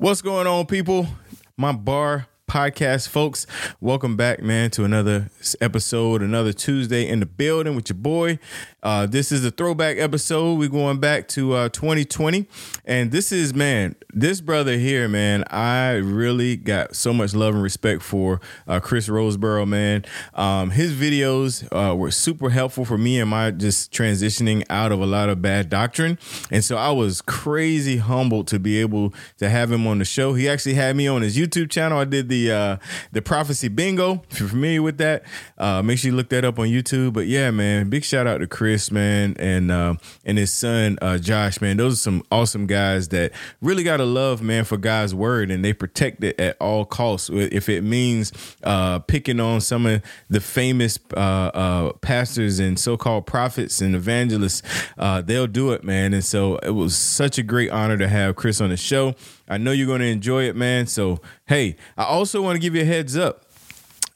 What's going on, people? My bar podcast. Folks welcome back man to another episode another tuesday in the building with your boy. Uh, this is a throwback episode. We're going back to uh, 2020 and this is man this brother here man i really got so much love and respect for uh, chris rosebrough man. Um, his videos uh, were super helpful for me and my just transitioning out of a lot of bad doctrine. And so i was crazy humbled to be able to have him on the show. He actually had me on his youtube channel. I did the the uh, the prophecy bingo. If you're familiar with that, uh, make sure you look that up on YouTube. But yeah, man, big shout out to Chris, man, and uh, and his son uh, Josh, man. Those are some awesome guys that really got to love, man, for God's word, and they protect it at all costs. If it means uh, picking on some of the famous uh, pastors and so-called prophets and evangelists, they'll do it, man. And so it was such a great honor to have Chris on the show. I know you're going to enjoy it, man. So, hey, I also want to give you a heads up.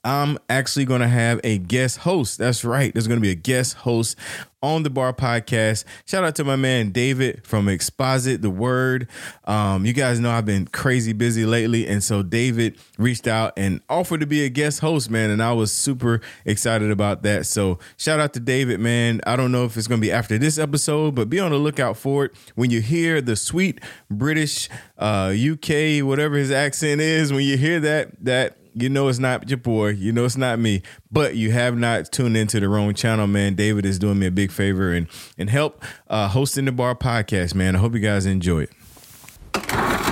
I'm actually going to have a guest host. That's right. There's going to be a guest host on the bar podcast. Shout out to my man David from Exposit the Word. Um, you guys know I've been crazy busy lately, and so David reached out and offered to be a guest host, man, and I was super excited about that. So shout out to David, man. I don't know if it's going to be after this episode, but be on the lookout for it. When you hear the sweet British, uh, UK, whatever his accent is, when you hear that, that you know it's not your boy. You know it's not me. But you have not tuned into the wrong channel, man. David is doing me a big favor and and help uh, hosting the bar podcast, man. I hope you guys enjoy it.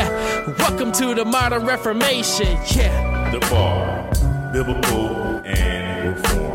welcome to the modern reformation. Yeah, the bar, biblical and reform.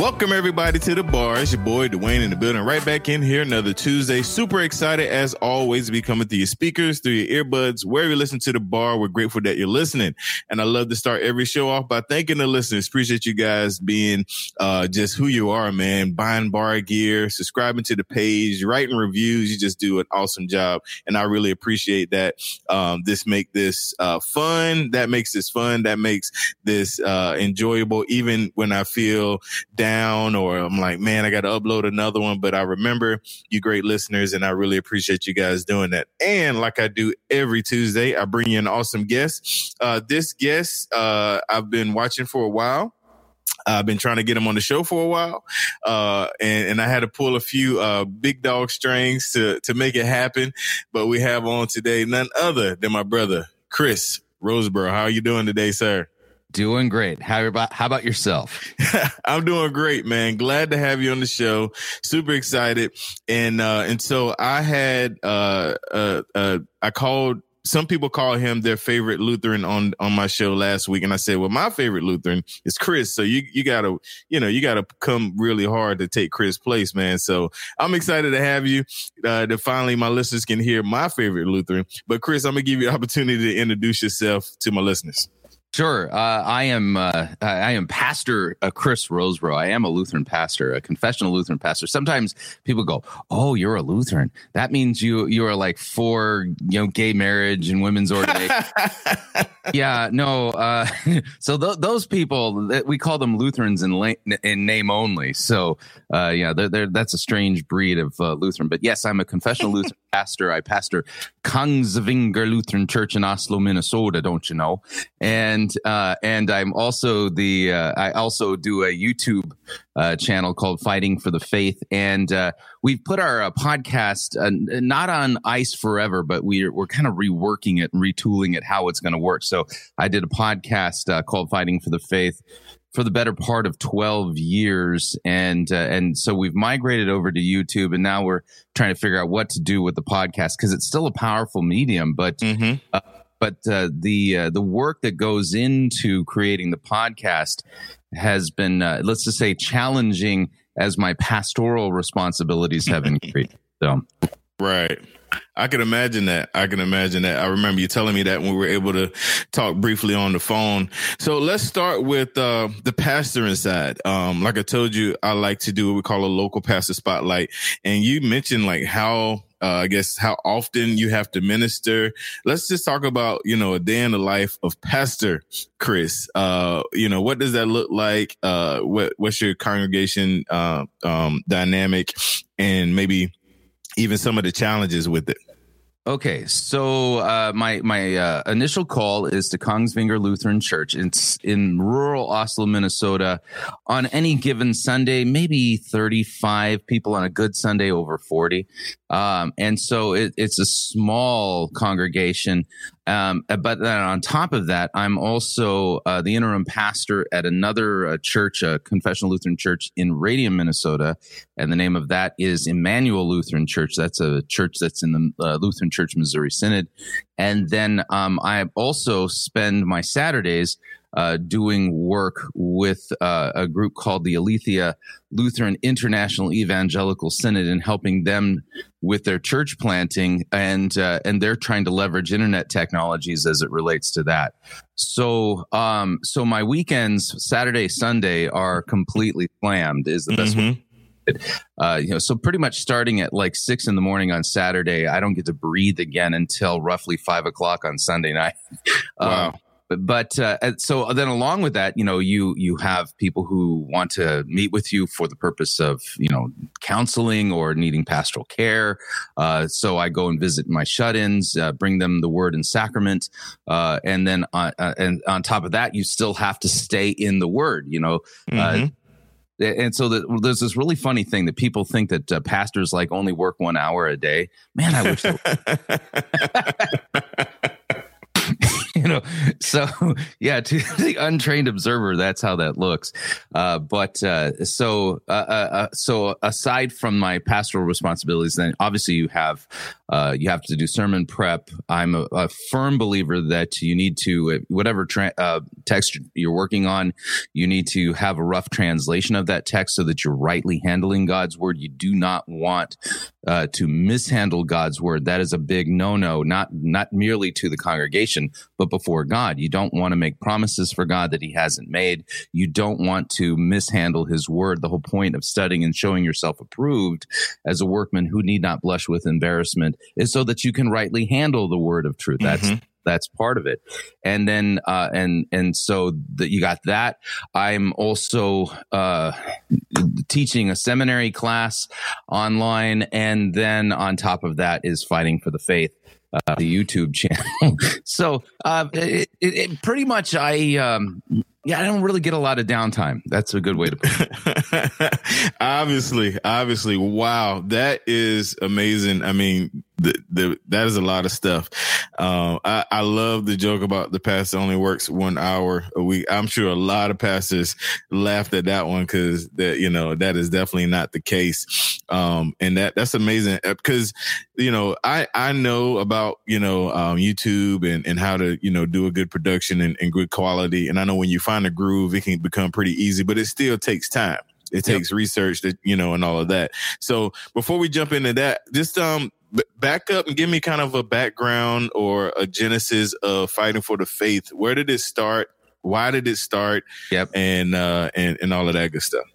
Welcome everybody to the bar. It's your boy Dwayne in the building, right back in here another Tuesday. Super excited as always to be coming through your speakers, through your earbuds, wherever you listen to the bar. We're grateful that you're listening, and I love to start every show off by thanking the listeners. Appreciate you guys being uh, just who you are, man. Buying bar gear, subscribing to the page, writing reviews. You just do an awesome job, and I really appreciate that. Um, this make this uh, fun. That makes this fun. That makes this uh, enjoyable, even when I feel down down or I'm like, man, I got to upload another one. But I remember you great listeners and I really appreciate you guys doing that. And like I do every Tuesday, I bring you an awesome guest. Uh, this guest, uh, I've been watching for a while. I've been trying to get him on the show for a while, uh, and, and I had to pull a few uh, big dog strings to to make it happen. But we have on today none other than my brother Chris Rosebrough. How are you doing today, sir? Doing great. How about how about yourself? I'm doing great, man. Glad to have you on the show. Super excited. And uh and so I had uh uh, uh I called some people call him their favorite Lutheran on on my show last week, and I said, "Well, my favorite Lutheran is Chris. So you you gotta you know you gotta come really hard to take Chris' place, man. So I'm excited to have you. Uh, finally my listeners can hear my favorite Lutheran. But Chris, I'm gonna give you the opportunity to introduce yourself to my listeners. Sure. Uh, I am. Uh, I am Pastor uh, Chris Rosebrough. I am a Lutheran pastor, a confessional Lutheran pastor. Sometimes people go, "Oh, you're a Lutheran. That means you you are like for you know gay marriage and women's ordination." yeah. No. Uh, so th- those people we call them Lutherans in la- in name only. So uh, yeah, they're, they're, that's a strange breed of uh, Lutheran. But yes, I'm a confessional Lutheran pastor. I pastor Kongsvinger Lutheran Church in Oslo, Minnesota. Don't you know? And uh, and I'm also the uh, I also do a YouTube uh, channel called Fighting for the Faith, and uh, we've put our uh, podcast uh, not on ice forever, but we're we're kind of reworking it and retooling it how it's going to work. So I did a podcast called Fighting for the Faith for the better part of 12 years and uh, and so we've migrated over to YouTube and now we're trying to figure out what to do with the podcast because it's still a powerful medium but mm-hmm. uh, but uh, the uh, the work that goes into creating the podcast has been uh, let's just say challenging as my pastoral responsibilities have increased so right I can imagine that. I can imagine that. I remember you telling me that when we were able to talk briefly on the phone. So let's start with uh, the pastoring side. Um, like I told you, I like to do what we call a local pastor spotlight. And you mentioned like how uh, I guess how often you have to minister. Let's just talk about, you know, a day in the life of Pastor Chris. Uh, you know, what does that look like? Uh, what, what's your congregation, uh, um, dynamic and maybe even some of the challenges with it? Okay, so uh, my my uh, initial call is to Kongsvinger Lutheran Church. It's in rural Oslo, Minnesota. On any given Sunday, maybe thirty five people on a good Sunday, over forty. Um, and so it, it's a small congregation. Um, but then on top of that, I'm also uh, the interim pastor at another uh, church, a confessional Lutheran church in Radium, Minnesota. And the name of that is Emmanuel Lutheran Church. That's a church that's in the uh, Lutheran Church Missouri Synod. And then um, I also spend my Saturdays uh, doing work with uh, a group called the Aletheia Lutheran International Evangelical Synod and helping them with their church planting and uh, and they're trying to leverage internet technologies as it relates to that. So um so my weekends Saturday Sunday are completely slammed is the best mm-hmm. way uh, you know, so pretty much starting at like six in the morning on Saturday, I don't get to breathe again until roughly five o'clock on Sunday night. Wow. Um, but uh, so then along with that you know you you have people who want to meet with you for the purpose of you know counseling or needing pastoral care. Uh, so i go and visit my shut-ins uh, bring them the word and sacrament. Uh, and then uh, uh, and on top of that you still have to stay in the word you know? Mm-hmm. and so the, there's this really funny thing that people think that pastors like only work one hour a day. Man i wish you know so yeah to the untrained observer that's how that looks. Uh, but uh, so uh, uh, uh, so aside from my pastoral responsibilities then obviously you have uh, you have to do sermon prep. I'm a, a firm believer that you need to whatever tra- text you're working on you need to have a rough translation of that text so that you're rightly handling god's word. You do not want to mishandle god's word that is a big no-no not not merely to the congregation but before God. You don't want to make promises for God that he hasn't made. You don't want to mishandle his word. The whole point of studying and showing yourself approved as a workman who need not blush with embarrassment is so that you can rightly handle the word of truth. That's mm-hmm that's part of it and then uh and and so that you got that i'm also uh teaching a seminary class online and then on top of that is fighting for the faith uh, the YouTube channel. so uh, it, it, it, pretty much, I um, yeah, I don't really get a lot of downtime. That's a good way to put it. obviously, obviously, wow, that is amazing. I mean, the, the, that is a lot of stuff. Uh, I, I love the joke about the pastor only works one hour a week. I'm sure a lot of pastors laughed at that one because that you know that is definitely not the case. Um, and that that's amazing because uh, you know I I know about you know um, YouTube and and how to you know do a good production and, and good quality. And I know when you find a groove, it can become pretty easy, but it still takes time. It takes yep. research that you know and all of that. So before we jump into that, just um back up and give me kind of a background or a genesis of fighting for the faith. Where did it start? Why did it start? Yep. And uh, and and all of that good stuff.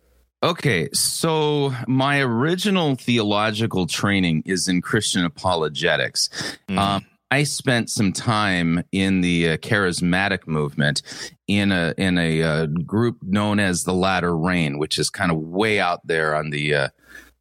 Okay, so my original theological training is in Christian apologetics. Mm. Um, I spent some time in the uh, charismatic movement in a in a uh, group known as the Latter Rain, which is kind of way out there on the uh,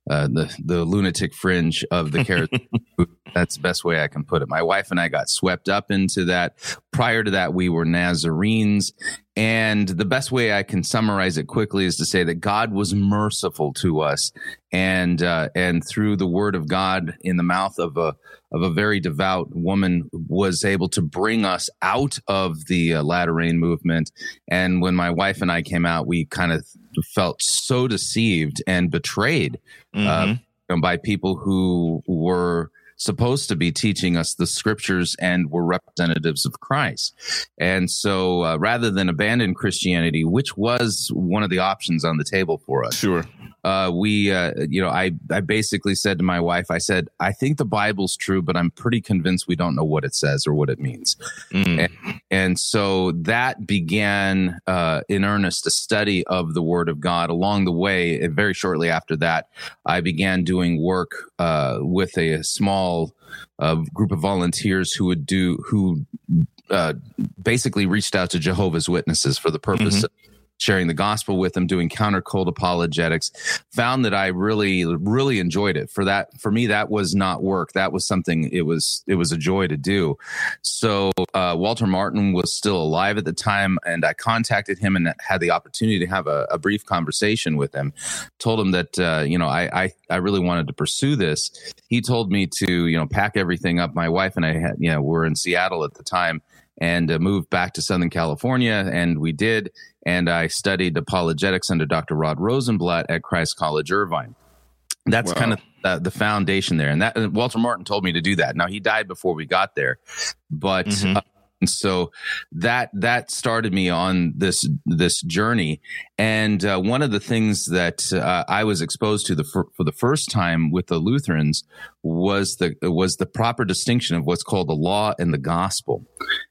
uh, the the lunatic fringe of the charismatic. That's the best way I can put it. My wife and I got swept up into that. Prior to that, we were Nazarenes. And the best way I can summarize it quickly is to say that God was merciful to us, and uh, and through the Word of God in the mouth of a of a very devout woman was able to bring us out of the uh, latter rain movement. And when my wife and I came out, we kind of felt so deceived and betrayed uh, by people who were supposed to be teaching us the scriptures and were representatives of Christ. And so uh, rather than abandon Christianity, which was one of the options on the table for us, Sure. uh, we, uh, you know, I, I basically said to my wife, I said, I think the Bible's true, but I'm pretty convinced we don't know what it says or what it means. Mm. And, and so that began uh, in earnest a study of the Word of God. Along the way, very shortly after that, I began doing work uh, with a, small uh, group of volunteers who would do who uh, basically reached out to Jehovah's Witnesses for the purpose of sharing the gospel with them, doing counter cult apologetics. Found that I really, really enjoyed it. For that, for me, that was not work. That was something. It was, it was a joy to do. So uh, Walter Martin was still alive at the time, and I contacted him and had the opportunity to have a, a brief conversation with him. Told him that uh, you know I, I I really wanted to pursue this. He told me to you know pack everything up. My wife and I had you know were in Seattle at the time and uh, moved back to Southern California, and we did. And I studied apologetics under Dr. Rod Rosenbladt at Christ College Irvine. That's Wow. kind of uh, the foundation there, and that and Walter Martin told me to do that. Now he died before we got there, but Mhm. uh, and so that that started me on this this journey. And uh, one of the things that uh, I was exposed to the for, for the first time with the Lutherans was the was the proper distinction of what's called the law and the gospel.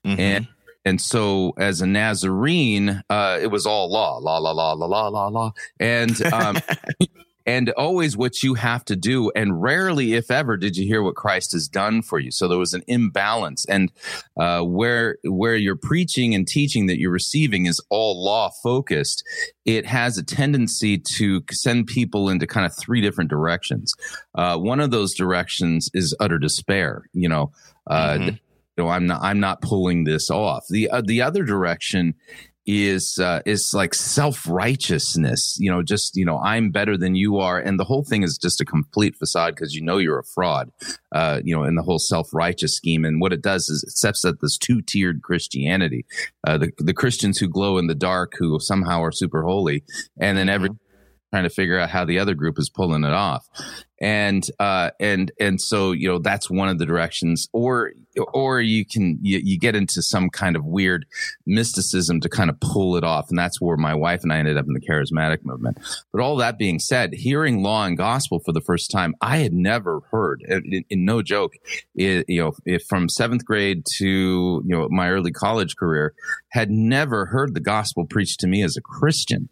Mm-hmm. And and so as a Nazarene, uh, it was all law, la law, law, law, law, law, law. And um, and always what you have to do. And rarely, if ever, did you hear what Christ has done for you. So there was an imbalance, and uh, where where you're preaching and teaching that you're receiving is all law focused. It has a tendency to send people into kind of three different directions. Uh, one of those directions is utter despair. You know. Uh, Mhm. you know, I'm not, I'm not pulling this off. The, uh, the other direction is, uh, is like self righteousness, you know, just, you know, I'm better than you are. And the whole thing is just a complete facade because you know you're a fraud, uh, you know, in the whole self righteous scheme. And what it does is it sets up this two tiered Christianity, uh, the, the Christians who glow in the dark, who somehow are super holy. And then every, trying to figure out how the other group is pulling it off and uh and and so you know that's one of the directions or or you can you, you get into some kind of weird mysticism to kind of pull it off. And that's where my wife and i ended up in the charismatic movement. But all that being said hearing law and gospel for the first time i had never heard in, in no joke it, you know if from seventh grade to you know my early college career had never heard the gospel preached to me as a christian.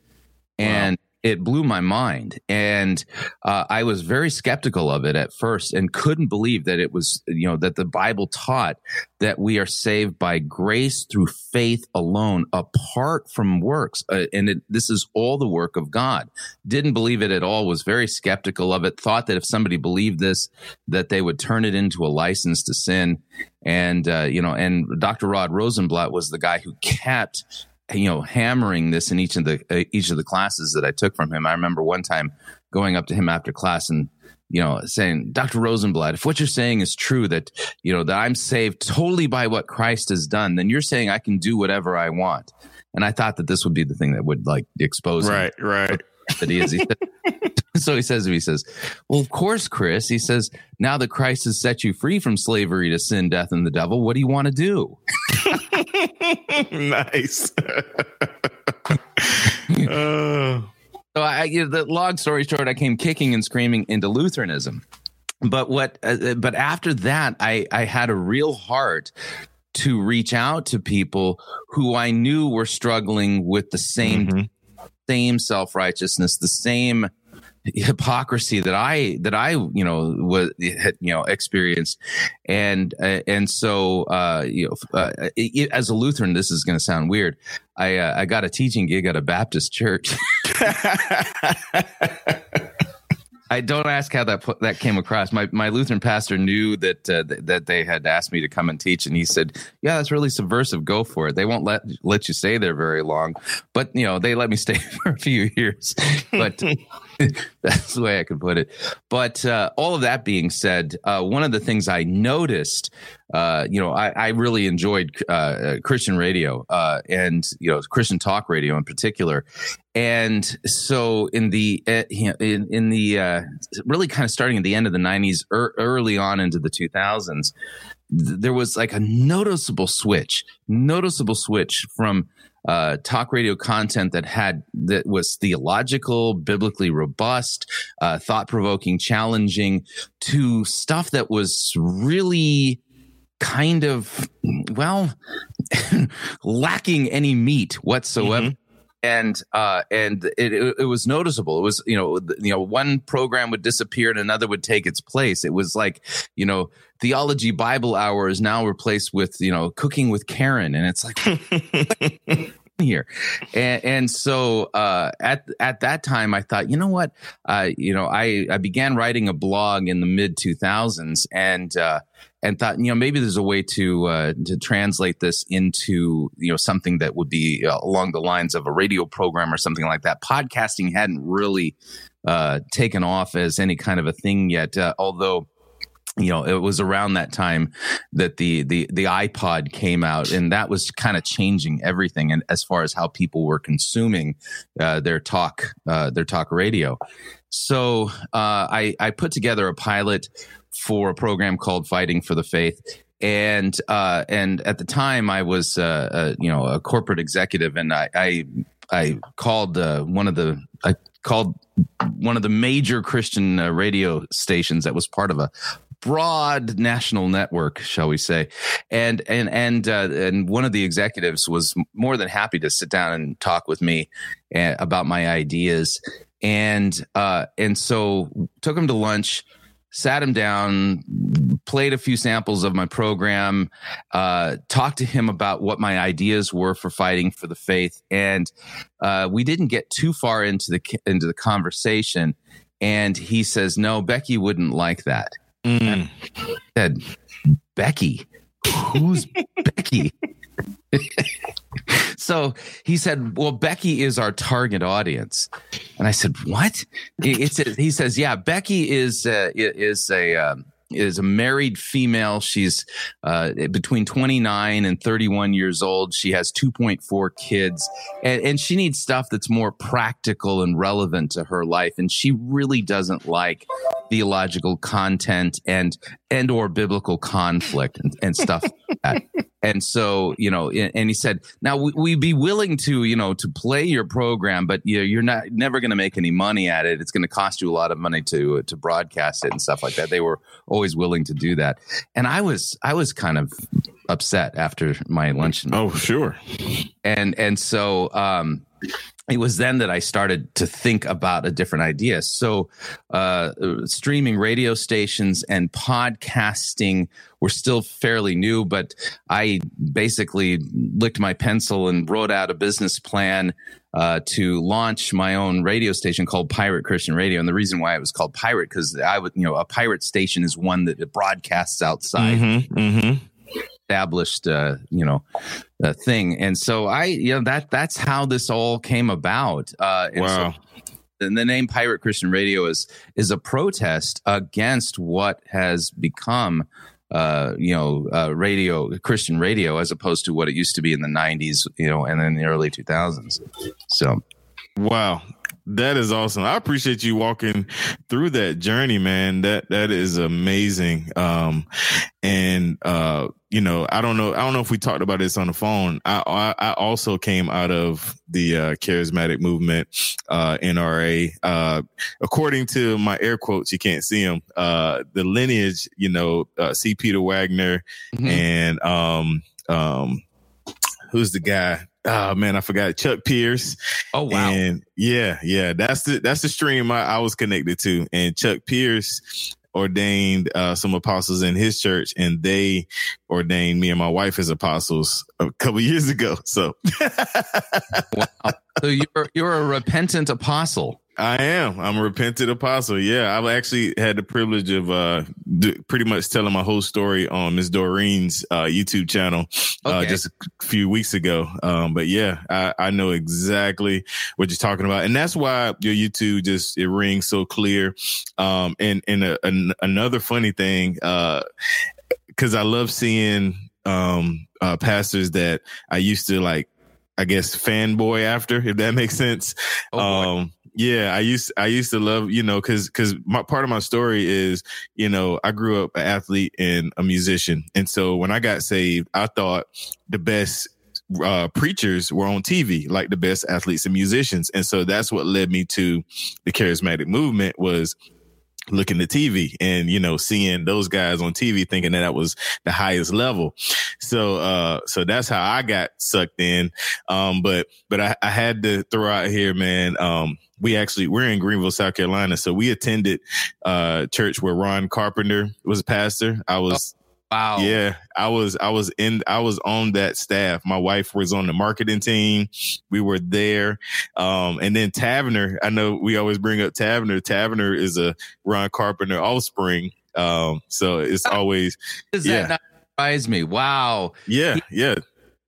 And it blew my mind. And uh, i was very skeptical of it at first and couldn't believe that it was you know that the bible taught that we are saved by grace through faith alone apart from works. Uh, and it, this is all the work of god. Didn't believe it at all was very skeptical of it thought that if somebody believed this that they would turn it into a license to sin. And uh, you know and dr rod rosenbladt was the guy who kept you know hammering this in each of the uh, each of the classes that I took from him. I remember one time going up to him after class and you know saying, "Dr. Rosenbladt, if what you're saying is true that you know that I'm saved totally by what Christ has done, then you're saying I can do whatever I want." And I thought that this would be the thing that would like expose him Right, right. that he is. He said, so he says to me, he says, Well, of course, Chris. He says, Now that Christ has set you free from slavery to sin, death, and the devil, what do you want to do? nice. Uh, So I, you know, the long story short, I came kicking and screaming into Lutheranism. But what? Uh, but after that, I I had a real heart to reach out to people who I knew were struggling with the same Mhm. same self righteousness, the same hypocrisy that I that I you know was you know experienced, and uh, and so uh, you know uh, it, as a Lutheran, this is going to sound weird. I uh, I got a teaching gig at a Baptist church. I don't ask how that that came across. My my Lutheran pastor knew that uh, th- that they had asked me to come and teach, and he said, "Yeah, that's really subversive. Go for it. They won't let let you stay there very long, but you know they let me stay for a few years. But that's the way I could put it. But uh, all of that being said, uh, one of the things I noticed, uh, you know, I, I really enjoyed uh, uh, Christian radio uh, and you know Christian talk radio in particular, and so in the in in the really kind of starting at the end of the '90s, er, early on into the 2000s, there was like a noticeable switch, noticeable switch from uh, talk radio content that had that was theological, biblically robust, uh, thought provoking, challenging, to stuff that was really kind of well lacking any meat whatsoever and uh and it, it it was noticeable. It was you know you know one program would disappear and another would take its place. It was like you know theology bible hour is now replaced with you know cooking with karen and it's like here and, and so uh at at that time i thought you know what uh you know i i began writing a blog in the mid 2000s and uh and thought you know maybe there's a way to uh, to translate this into you know something that would be uh, along the lines of a radio program or something like that. Podcasting hadn't really uh, taken off as any kind of a thing yet, although you know it was around that time that the the the iPod came out and that was kind of changing everything and as far as how people were consuming uh, their talk uh, their talk radio. So uh, I I put together a pilot for a program called Fighting for the Faith and uh, and at the time I was uh, uh, you know a corporate executive and I I, I called one of the I called one of the major Christian radio stations that was part of a broad national network, shall we say? And and and uh, and one of the executives was more than happy to sit down and talk with me uh, about my ideas. And uh, and so took him to lunch, sat him down, played a few samples of my program, uh, talked to him about what my ideas were for fighting for the faith, and uh, we didn't get too far into the into the conversation. And he says, "No, Becky wouldn't like that." Mm. said, Becky, who's Becky? so he said, Well, Becky is our target audience. And I said, What? It's a, he says, Yeah, Becky is uh, is a um, is a married female. She's uh, between 29 and 31 years old. She has 2.4 kids, and, and she needs stuff that's more practical and relevant to her life. And she really doesn't like theological content and and or biblical conflict and, and stuff like that. And so, you know, and he said, now we, we'd be willing to, you know, to play your program, but you know, you're not never going to make any money at it. It's going to cost you a lot of money to to broadcast it and stuff like that. They were always willing to do that, and I was I was kind of upset after my lunch. Oh, sure. And and so um, it was then that I started to think about a different idea. So, uh, streaming radio stations and podcasting were still fairly new, but I basically licked my pencil and wrote out a business plan uh, to launch my own radio station called Pirate Christian Radio. And the reason why it was called Pirate because I would, you know, a pirate station is one that broadcasts outside Mm-hmm, mm-hmm. Established uh, you know uh, thing. And so i you know that that's how this all came about. Uh and Wow. so and the name pirate christian radio is is a protest against what has become uh you know uh radio christian radio as opposed to what it used to be in the 90s you know and in the early 2000s so Wow. That is awesome. I appreciate you walking through that journey, man. That that is amazing. Um and uh you know, I don't know I don't know if we talked about this on the phone. I I, I also came out of the uh charismatic movement uh NRA. Uh according to my air quotes, you can't see them. Uh the lineage, you know, uh C Peter Wagner Mhm. and um um, who's the guy? Oh man, I forgot Chuck Pierce. Oh wow! And yeah, yeah, that's the that's the stream I, I was connected to, and Chuck Pierce ordained uh, some apostles in his church, and they ordained me and my wife as apostles a couple years ago. So, wow. so you're you're a repentant apostle. I am. I'm a repentant apostle. Yeah, I've actually had the privilege of uh, d- pretty much telling my whole story on Miss Doreen's uh, YouTube channel uh, Okay. just a few weeks ago. Um, but yeah, I, I know exactly what you're talking about, and that's why your YouTube just it rings so clear. Um, and and a, an, another funny thing, uh because I love seeing um, uh, pastors that I used to like. I guess fanboy after, if that makes sense. Oh, um, yeah, I used I used to love you know because because my part of my story is you know I grew up an athlete and a musician, and so when I got saved, I thought the best uh, preachers were on TV, like the best athletes and musicians, and so that's what led me to the charismatic movement was looking to TV and you know seeing those guys on TV thinking that that was the highest level. So uh so that's how I got sucked in. Um but but I, I had to throw out here man um we actually we're in Greenville, South Carolina. So we attended uh church where Ron Carpenter was a pastor. I was wow. yeah, I was I was in I was on that staff. My wife was on the marketing team. We were there. Um and then Tavner, I know we always bring up Tavner. Tavner is a Ron Carpenter offspring. Um so it's always Does yeah. that not surprise me? Wow. yeah, yeah.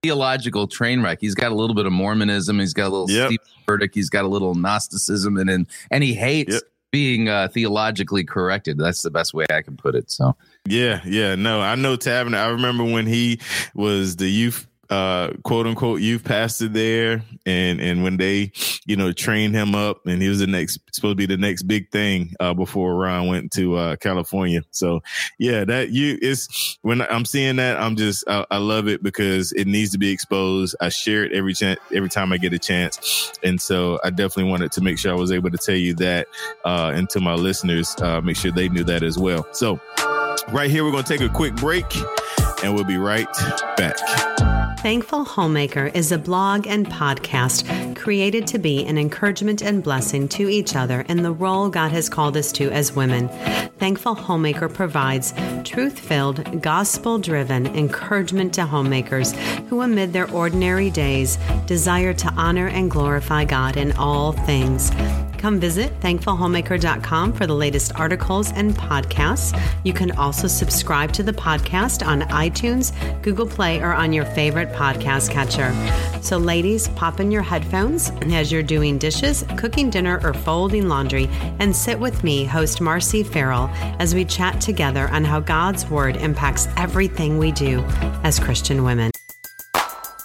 Theological train wreck. He's got a little bit of Mormonism. He's got a little Yep. Steve Furtick. He's got a little Gnosticism, and and, and he hates Yep. being uh, theologically corrected. That's the best way I can put it. So Yeah, yeah. No, I know Tavner. I remember when he was the youth uh quote unquote youth pastor there and and when they you know trained him up and he was the next supposed to be the next big thing uh before Ron went to uh California so yeah that you it's when I'm seeing that I'm just I, I love it because it needs to be exposed I share it every chance every time I get a chance and so I definitely wanted to make sure I was able to tell you that uh and to my listeners uh make sure they knew that as well so right here we're going to take a quick break and we'll be right back Thankful Homemaker is a blog and podcast created to be an encouragement and blessing to each other in the role God has called us to as women. Thankful Homemaker provides truth filled, gospel driven encouragement to homemakers who, amid their ordinary days, desire to honor and glorify God in all things. Come visit thankfulhomemaker.com for the latest articles and podcasts. You can also subscribe to the podcast on iTunes, Google Play, or on your favorite podcast catcher. So, ladies, pop in your headphones as you're doing dishes, cooking dinner, or folding laundry, and sit with me, host Marcy Farrell, as we chat together on how God's Word impacts everything we do as Christian women.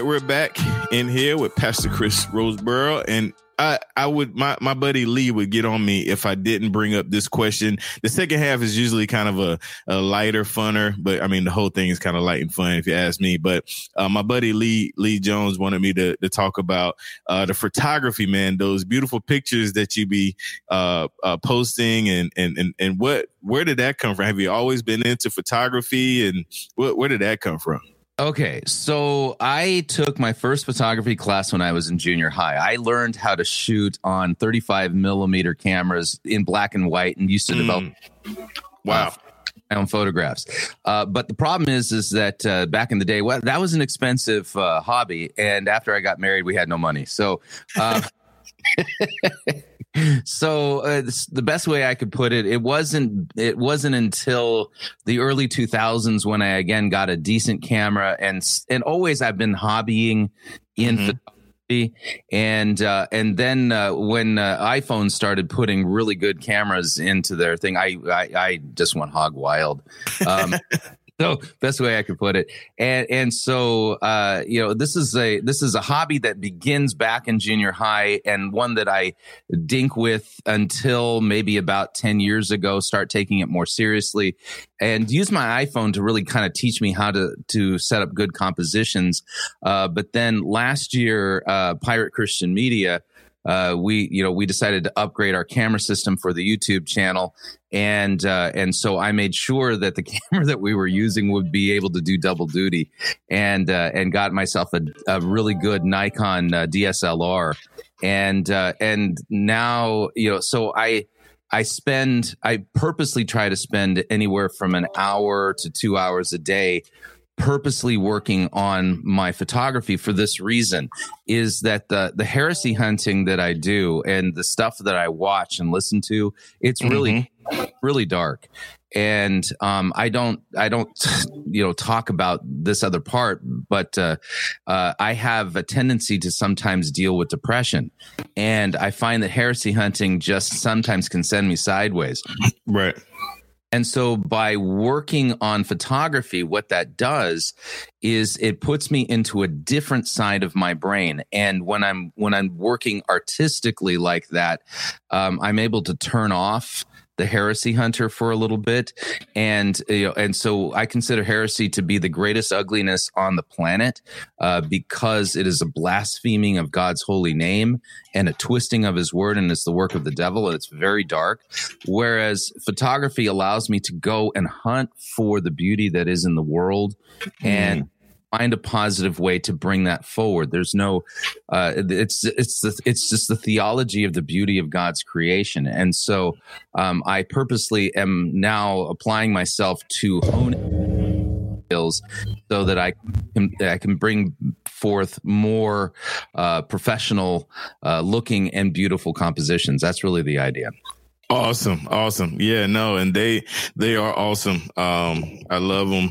right we're back in here with pastor chris rosebrough and I, I would my, my buddy Lee would get on me if I didn't bring up this question. The second half is usually kind of a, a lighter, funner, but I mean the whole thing is kind of light and fun if you ask me. But uh, my buddy Lee Lee Jones wanted me to to talk about uh, the photography, man. Those beautiful pictures that you be uh, uh, posting, and and and and what where did that come from? Have you always been into photography, and where, where did that come from? Okay, so I took my first photography class when I was in junior high. I learned how to shoot on 35 millimeter cameras in black and white and used to develop Wow. my own photographs. Uh, but the problem is, is that uh, back in the day, well, that was an expensive uh, hobby, and after I got married, we had no money. So, uh, so uh, the best way I could put it, it wasn't, it wasn't until the early 2000s when I again got a decent camera, and and always I've been hobbying in Mhm. photography and uh, and then uh, when uh, iPhone started putting really good cameras into their thing, I I, I just went hog wild. Um, so best way I could put it. And and so uh, you know, this is a this is a hobby that begins back in junior high and one that I dink with until maybe about 10 years ago, start taking it more seriously and use my iPhone to really kind of teach me how to to set up good compositions. Uh, but then last year, uh, Pirate Christian Media uh, we you know we decided to upgrade our camera system for the YouTube channel, and uh, and so I made sure that the camera that we were using would be able to do double duty, and uh, and got myself a, a really good Nikon uh, DSLR, and uh, and now you know so I. I spend, I purposely try to spend anywhere from an hour to two hours a day purposely working on my photography for this reason is that the the heresy hunting that I do and the stuff that I watch and listen to it's really mm-hmm. really dark. And um, I don't I don't you know talk about this other part but uh, uh, I have a tendency to sometimes deal with depression. And I find that heresy hunting just sometimes can send me sideways. Right and so by working on photography, what that does is it puts me into a different side of my brain. And when I'm, when I'm working artistically like that, um, I'm able to turn off the heresy hunter for a little bit. And you know and so i consider heresy to be the greatest ugliness on the planet uh, because it is a blaspheming of god's holy name and a twisting of his word and it's the work of the devil and it's very dark. Whereas photography allows me to go and hunt for the beauty that is in the world. And mm find a positive way to bring that forward. There's no, uh, it's it's the, it's just the theology of the beauty of God's creation, and so um, I purposely am now applying myself to hone skills so that I can I can bring forth more uh, professional uh, looking and beautiful compositions. That's really the idea. Awesome, awesome. Yeah, no, and they they are awesome. Um, I love them.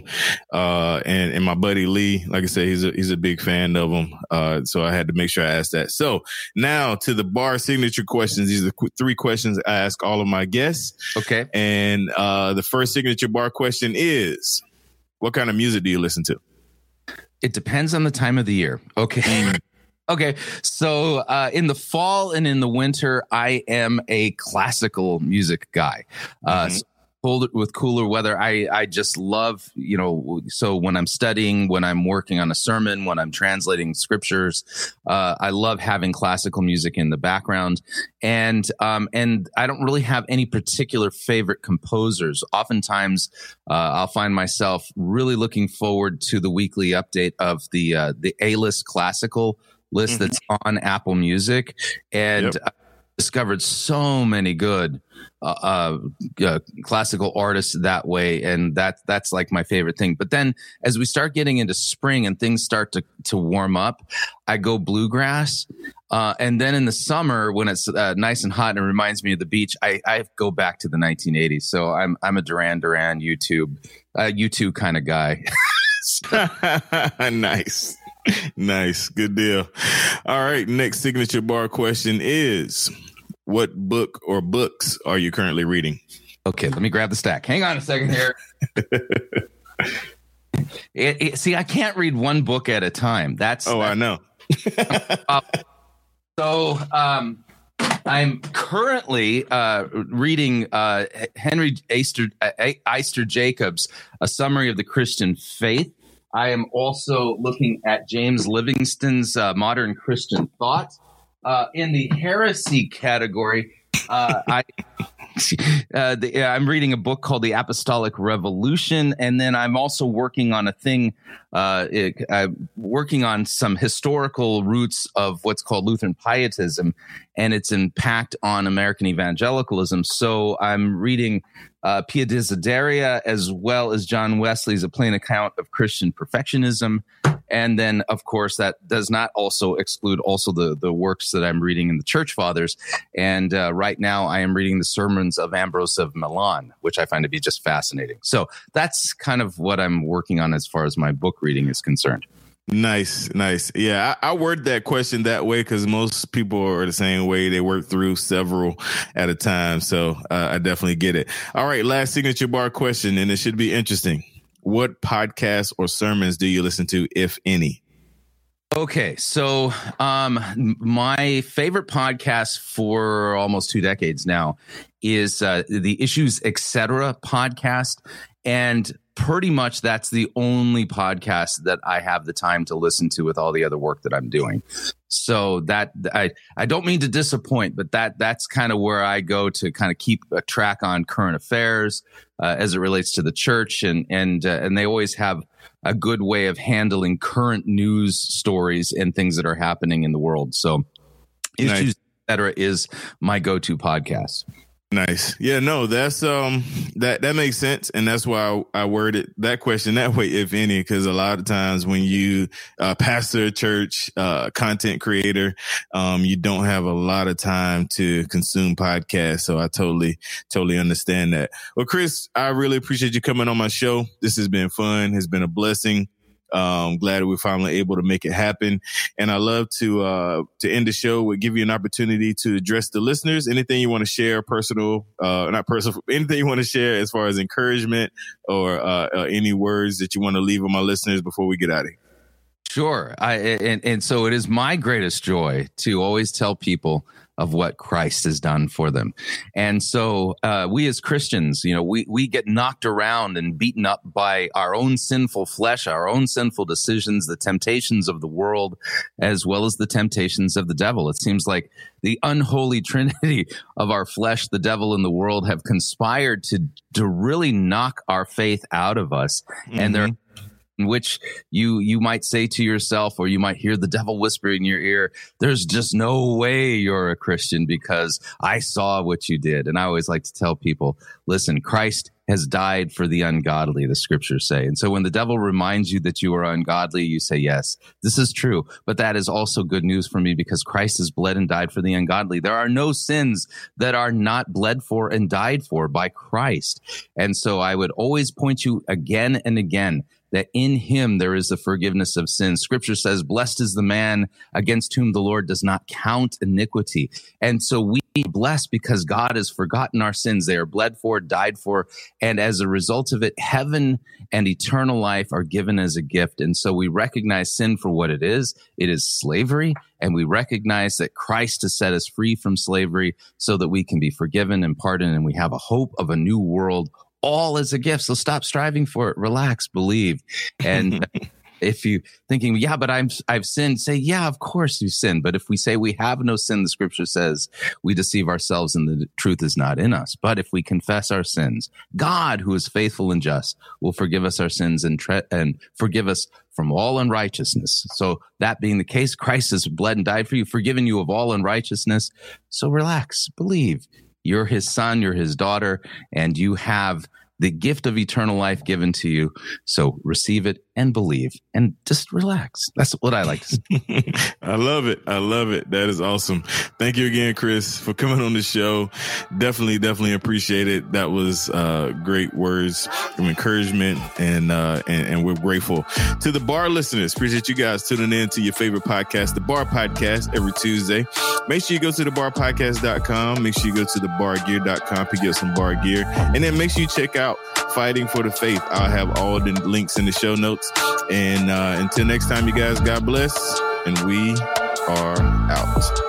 Uh, and and my buddy Lee, like I said, he's a he's a big fan of them. Uh, so I had to make sure I asked that. So now to the bar signature questions. These are the qu- three questions I ask all of my guests. Okay. And uh, the first signature bar question is, what kind of music do you listen to? It depends on the time of the year. Okay. Okay, so uh, in the fall and in the winter, I am a classical music guy. Uh, mm-hmm. so with cooler weather, I I just love you know. So when I'm studying, when I'm working on a sermon, when I'm translating scriptures, uh, I love having classical music in the background, and um and I don't really have any particular favorite composers. Oftentimes, uh, I'll find myself really looking forward to the weekly update of the uh, the A list classical list mm-hmm. that's on Apple Music, and yep. I discovered so many good uh, uh, uh, classical artists that way, and that that's like my favorite thing. But then, as we start getting into spring and things start to to warm up, I go bluegrass. Uh, and then in the summer, when it's uh, nice and hot and it reminds me of the beach, I, I go back to the 1980s. So I'm I'm a Duran Duran YouTube uh, U2 kind of guy. nice nice. Good deal. All right. Next signature bar question is what book or books are you currently reading? Okay, let me grab the stack. Hang on a second here. it, it, see, I can't read one book at a time. That's oh, that's, I know. uh, so, um, I'm currently uh, reading uh, Henry Eyster, Eyster Jacobs, A Summary of the Christian Faith. I am also looking at James Livingston's uh, Modern Christian Thought. Uh, in the heresy category, uh, I uh, the, I'm reading a book called The Apostolic Revolution, and then I'm also working on a thing, uh, it, working on some historical roots of what's called Lutheran Pietism and its impact on American evangelicalism. So I'm reading uh, Pia Desideria, as well as John Wesley's A Plain Account of Christian Perfectionism. And then, of course, that does not also exclude also the, the works that I'm reading in the Church Fathers. And uh, right now, I am reading the sermons of Ambrose of Milan, which I find to be just fascinating. So that's kind of what I'm working on as far as my book reading is concerned. Nice, nice. Yeah, I, I word that question that way because most people are the same way. They work through several at a time. So uh, I definitely get it. All right, last signature bar question, and it should be interesting. What podcasts or sermons do you listen to, if any? Okay, so um, my favorite podcast for almost two decades now is uh, the Issues Etc. podcast, and pretty much that's the only podcast that I have the time to listen to with all the other work that I'm doing. So that I I don't mean to disappoint, but that that's kind of where I go to kind of keep a track on current affairs uh, as it relates to the church, and and uh, and they always have a good way of handling current news stories and things that are happening in the world. So, Nice. issues etc. is my go-to podcast. Nice. Yeah, no, that's um that that makes sense, and that's why I, I worded that question that way, if any, because a lot of times when you uh, pastor a church, uh, content creator, um, you don't have a lot of time to consume podcasts. So I totally totally understand that. Well, Chris, I really appreciate you coming on my show. This has been fun. Has been a blessing. Um, glad we're finally able to make it happen. And I love to uh, to end the show with give you an opportunity to address the listeners. Anything you want to share, personal, uh, not personal, anything you want to share as far as encouragement or uh, uh, any words that you want to leave with my listeners before we get out of here. Sure. I and, and so it is my greatest joy to always tell people of what Christ has done for them. And so uh, we as Christians, you know, we we get knocked around and beaten up by our own sinful flesh, our own sinful decisions, the temptations of the world, as well as the temptations of the devil. It seems like the unholy trinity of our flesh, the devil, and the world have conspired to to really knock our faith out of us. And they're in which you you might say to yourself or you might hear the devil whisper in your ear there's just no way you're a christian because i saw what you did. And i always like to tell people listen christ has died for the ungodly the scriptures say. And so when the devil reminds you that you are ungodly you say yes this is true. But that is also good news for me because christ has bled and died for the ungodly. There are no sins that are not bled for and died for by christ. And so i would always point you again and again that in him there is the forgiveness of sins. Scripture says, blessed is the man against whom the Lord does not count iniquity. And so we blessed because God has forgotten our sins. They are bled for, died for. And as a result of it, heaven and eternal life are given as a gift. And so we recognize sin for what it is. It is slavery. And we recognize that Christ has set us free from slavery so that we can be forgiven and pardoned. And we have a hope of a new world all as a gift. So stop striving for it. Relax, believe. And if you thinking, yeah, but I'm I've sinned, say, yeah, of course you sinned. But if we say we have no sin, the scripture says we deceive ourselves and the truth is not in us. But if we confess our sins, God, who is faithful and just, will forgive us our sins and tre- and forgive us from all unrighteousness. So that being the case, Christ has bled and died for you, forgiven you of all unrighteousness. So relax, believe. You're his son, you're his daughter, and you have the gift of eternal life given to you. So receive it and believe and just relax. That's what I like to say. I love it. I love it. That is awesome. Thank you again, Chris, for coming on the show. Definitely, definitely appreciate it. That was uh, great words of encouragement, and, uh, and and we're grateful to the bar listeners. Appreciate you guys tuning in to your favorite podcast, the Bar Podcast, every Tuesday. Make sure you go to the barpodcast.com. Make sure you go to the bargear.com, pick up some bar gear, and then make sure you check out Fighting for the Faith. I'll have all the links in the show notes. And uh, until next time, you guys, God bless. And we are out.